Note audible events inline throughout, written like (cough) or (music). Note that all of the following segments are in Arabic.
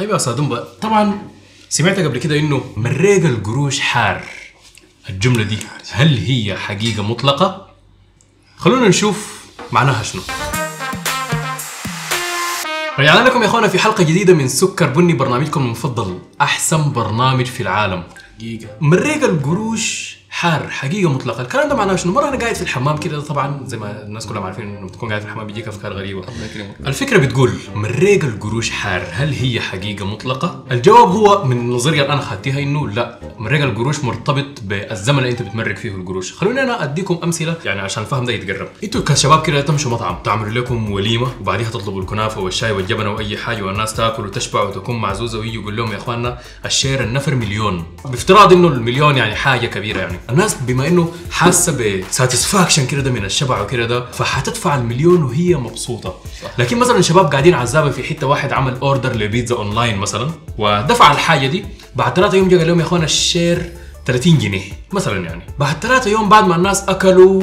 طيب يا أستاذ دمبا طبعا سمعت قبل كده إنه مريق القروش حار. الجملة دي هل هي حقيقة مطلقة؟ خلونا نشوف معناها شنو. رجعنا لكم يا اخوانا في حلقة جديدة من سكر بني برنامجكم المفضل أحسن برنامج في العالم. حقيقة. مريق القروش حار حقيقه مطلقه الكلام ده معناه شنو؟ مرة أنا قاعد في الحمام كده طبعا زي ما الناس كلهم عارفين إنه بتكون قاعد في الحمام بيجيك أفكار غريبة. الفكرة بتقول مريق القروش حار هل هي حقيقة مطلقة؟ الجواب هو من النظرية اللي أنا خدتها إنه لا. مريق القروش مرتبط بالزمن اللي أنت بتمرق فيه القروش. خلوني أنا أديكم أمثلة يعني عشان الفهم ده يتقرب. أنتوا كشباب كده تمشوا مطعم تعملوا لكم وليمة وبعديها تطلبوا الكنافة والشاي والجبنة وأي حاجة والناس تاكل وتشبع وتكون معزوزة ويجي يقول لهم يا إخواننا الشير النفر مليون. بافتراض إنه المليون يعني حاجة كبيرة يعني. الناس بما إنه حاسة ب satisfaction كده ده من الشبع وكده ده فحتدفع المليون وهي مبسوطة. لكن مثلا شباب قاعدين عزابه في حتة واحد عمل order لبيتزا اونلاين مثلا ودفع الحاجة دي بعد ثلاثة يوم جا قال لهم يا إخوانا ال share 30 جنيه مثلا يعني. بعد ثلاثة يوم بعد ما الناس أكلوا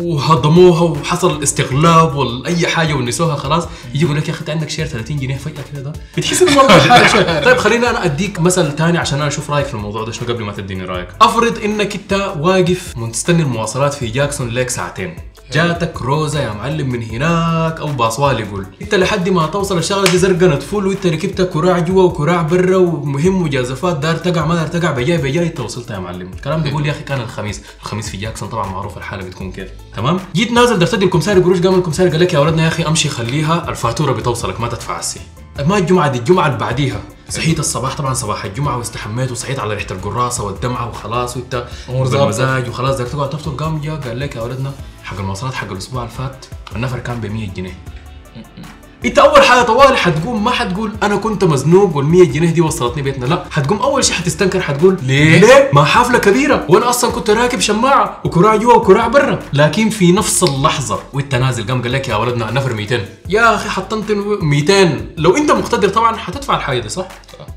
وهضموها وحصل استغلاب ولا اي حاجة ونسوها خلاص يجي يقول لك يا أخي انت عندك share 30 جنيه فجأة كده ده. بتحس إنه والله حاجة شوي طيب خليني أنا أديك مثل ثاني عشان أنا أشوف رأيك في الموضوع ده شنو قبل ما تديني رأيك. أفرض إنك أنت واقف مستني المواصلات في جاكسون ليك ساعتين. جاتك روزا يا معلم من هناك أو بأصوال يقول. إنت لحد ما توصل الشغلة دي زرقنت فول وإنت ركبت كراع جوا وكراع برا ومهم مجازفات دار تقع ما دار تقع بجاي بجاي إنت وصلت يا معلم. الكلام ده يقول يا أخي كان الخميس. الخميس في جاكسون طبعا معروف الحالة بتكون كده تمام؟ جيت نازل دفت لي الكمساري قروش قام الكمساري قال لك يا ولدنا يا أخي أمشي خليها الفاتورة بتوصلك ما تدفع السي ما الجمعة دي الجمعة اللي بعديها. صحيت الصباح طبعا صباح الجمعة واستحميت وصحيت على ريحة القراصة والدمعة وخلاص وإنت. بالمزاج وخلاص تقعد تفطر قام جا قال لك يا ولدنا حق المواصلات حق الأسبوع اللي فات النفر كان ب 100 جنيه. إنت أول حاجة طوال حتقوم ما حتقول أنا كنت مزنوق وال 100 جنيه دي وصلتني بيتنا لا حتقوم أول شيء حتستنكر حتقول ليه؟ ليه؟ ما حفله كبيرة وأنا أصلا كنت راكب شماعة وكراع جوا وكراع برا لكن في نفس اللحظة وإنت نازل قام قال لك يا ولدنا النفر 200 يا أخي حطنت 200 لو إنت مقتدر طبعا حتدفع الحاجة دي صح؟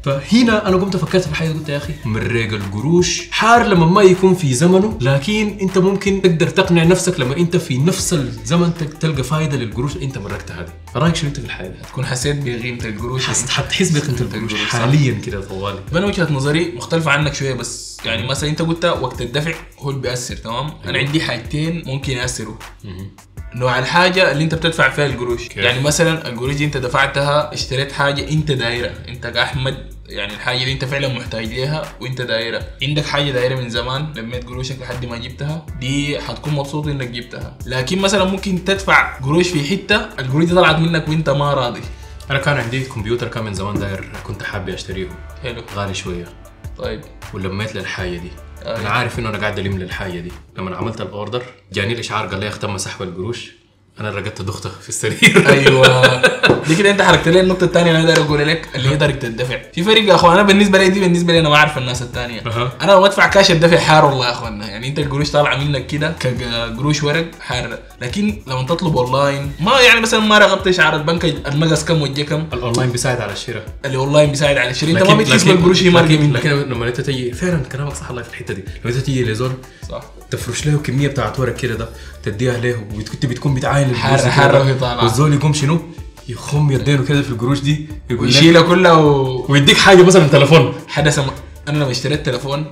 فهنا أنا قمت فكرت في الحاجة دي قلت يا أخي مريق القروش حار لما ما يكون في زمنه لكن أنت ممكن تقدر تقنع نفسك لما أنت في نفس الزمن تل- تلقى فايدة للقروش أنت مرقتها هذه رايك شو أنت في الحاجة دي؟ تكون حسيت بقيمة القروش. حس- حتحس بقيمه القروش. حاليا كده طوالي. أنا وجهة نظري مختلفة عنك شوية بس يعني مثلا أنت قلت وقت الدفع هو اللي بيأثر تمام؟ أنا عندي حاجتين ممكن يأثروا. نوع الحاجة اللي أنت بتدفع فيها القروش؟ يعني مثلا القروش دي أنت دفعتها اشتريت حاجة أنت دايرة أنت كأحمد يعني الحاجة دي انت فعلا محتاج ليها وانت دايرة عندك حاجة دايرة من زمان لميت قروشك لحد ما جبتها دي حتكون مبسوط انك جبتها. لكن مثلا ممكن تدفع قروش في حتة القروش دي طلعت منك وانت ما راضي. أنا كان عندي كمبيوتر كان من زمان داير كنت حابب أشتريه. حلو. غالي شوية. طيب. ولميت للحاجة دي. آه. أنا عارف إنه أنا قاعد ألم للحاجة دي. لما عملت ال order جاني الإشعار قال لي يا أخي تم سحب القروش. أنا رقدت دخته في السرير. (laughs) أيوه. دي كده أنت حركت لي النقطة الثانية اللي أنا داير أقول لك اللي هي طريقة الدفع. في فرق يا أخوان أنا بالنسبة لي دي بالنسبة لي أنا ما أعرف الناس الثانية. أنا لو أدفع كاش الدفع حار والله يا اخوانا يعني أنت القروش طالعة منك كده كقروش ورق حار. لكن لما تطلب اونلاين ما يعني مثلا ما رغبت اشعار البنك المقص كم وجه كم؟ الأونلاين بيساعد على الشراء. اللي اونلاين بيساعد على الشراء. أنت ما بتحس بالقروش هي مارقة منك لكن لما أنت تجي فعلا كلامك صح الله في الحتة دي. لما أنت تجي لزول صح. تفرش له كمية بتاعت ورق كده ده تديها له وانت بتكون بتعاين حارة كده. وهي طالعة. والزول يقوم شنو؟ يخم يدينه كده في القروش دي ويشيلها كلها و... ويديك حاجة مثلا تليفون حدث م- أنا لما اشتريت تليفون.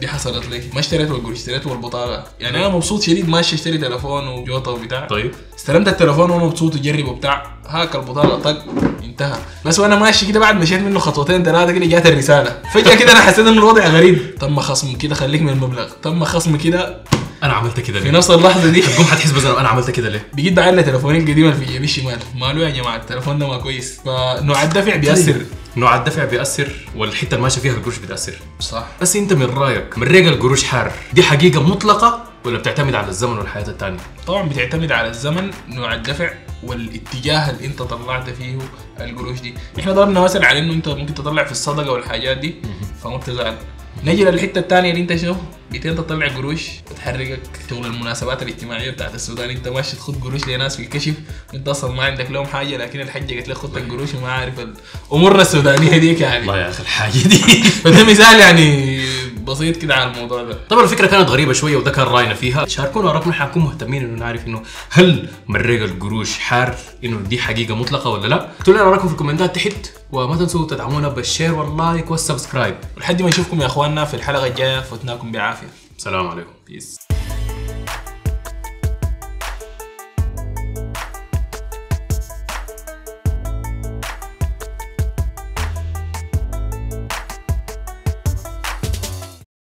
دي حصلت لي. ما اشتريته القروش اشتريته بالبطاقه يعني أنا مبسوط شديد ماشي اشتري تليفون وجوطة وبتاع. طيب. استلمت التليفون وأنا مبسوط وجرب وبتاع. هاك البطاقة طق انتهى. بس وأنا ماشي كده بعد مشيت منه خطوتين ثلاثة كده جات الرسالة. فجأة كده أنا حسيت إن الوضع غريب. تم خصم كده خليك من المبلغ. تم خصم كده أنا عملت كده في ليه؟ نفس اللحظة دي. تقوم حتحس بزنقه أنا عملت كده ليه؟ بقيت بعين لي تليفوني القديم اللي في جيبي الشمال ماله يا جماعة؟ التليفون ده ما كويس. فنوع الدفع بيأثر. نوع الدفع بيأثر والحتة اللي ماشيه فيها القروش بتأثر. صح. بس أنت من رأيك مريق القروش حار دي حقيقة مطلقة ولا بتعتمد على الزمن والحياة الثانية؟ طبعا بتعتمد على الزمن نوع الدفع والاتجاه اللي أنت طلعت فيه القروش دي. إحنا ضربنا مثل على إنه أنت ممكن تطلع في الصدقة والحاجات دي فما بتزعل نجي للحتة الثانية اللي أنت شنو؟ بتين تطلع قروش وتحرقك شغل المناسبات الاجتماعية بتاعت السودان. انت ماشي تاخد قروش لناس في الكشف وانت أصلا ما عندك لهم حاجة لكن الحجة قالت لك خد القروش وما عارف امورنا السودانية ديك يعني. الله يا أخي الحاجة دي. (laughs) فده مثال يعني بسيط كده على الموضوع ده. طبعا الفكرة كانت غريبة شوية وده كان رأينا فيها. شاركونا إحنا حنكون مهتمين إنه نعرف إنه هل مريق القروش حار إنه دي حقيقة مطلقة ولا لا. اكتبوا لنا آرائكم في ال comment ات تحت. وما تنسوا تدعمونا بال share وال like وال subscribe. لحد ما نشوفكم يا إخواننا في الحلقة الجاية فتناكم بعافية. سلام عليكم. peace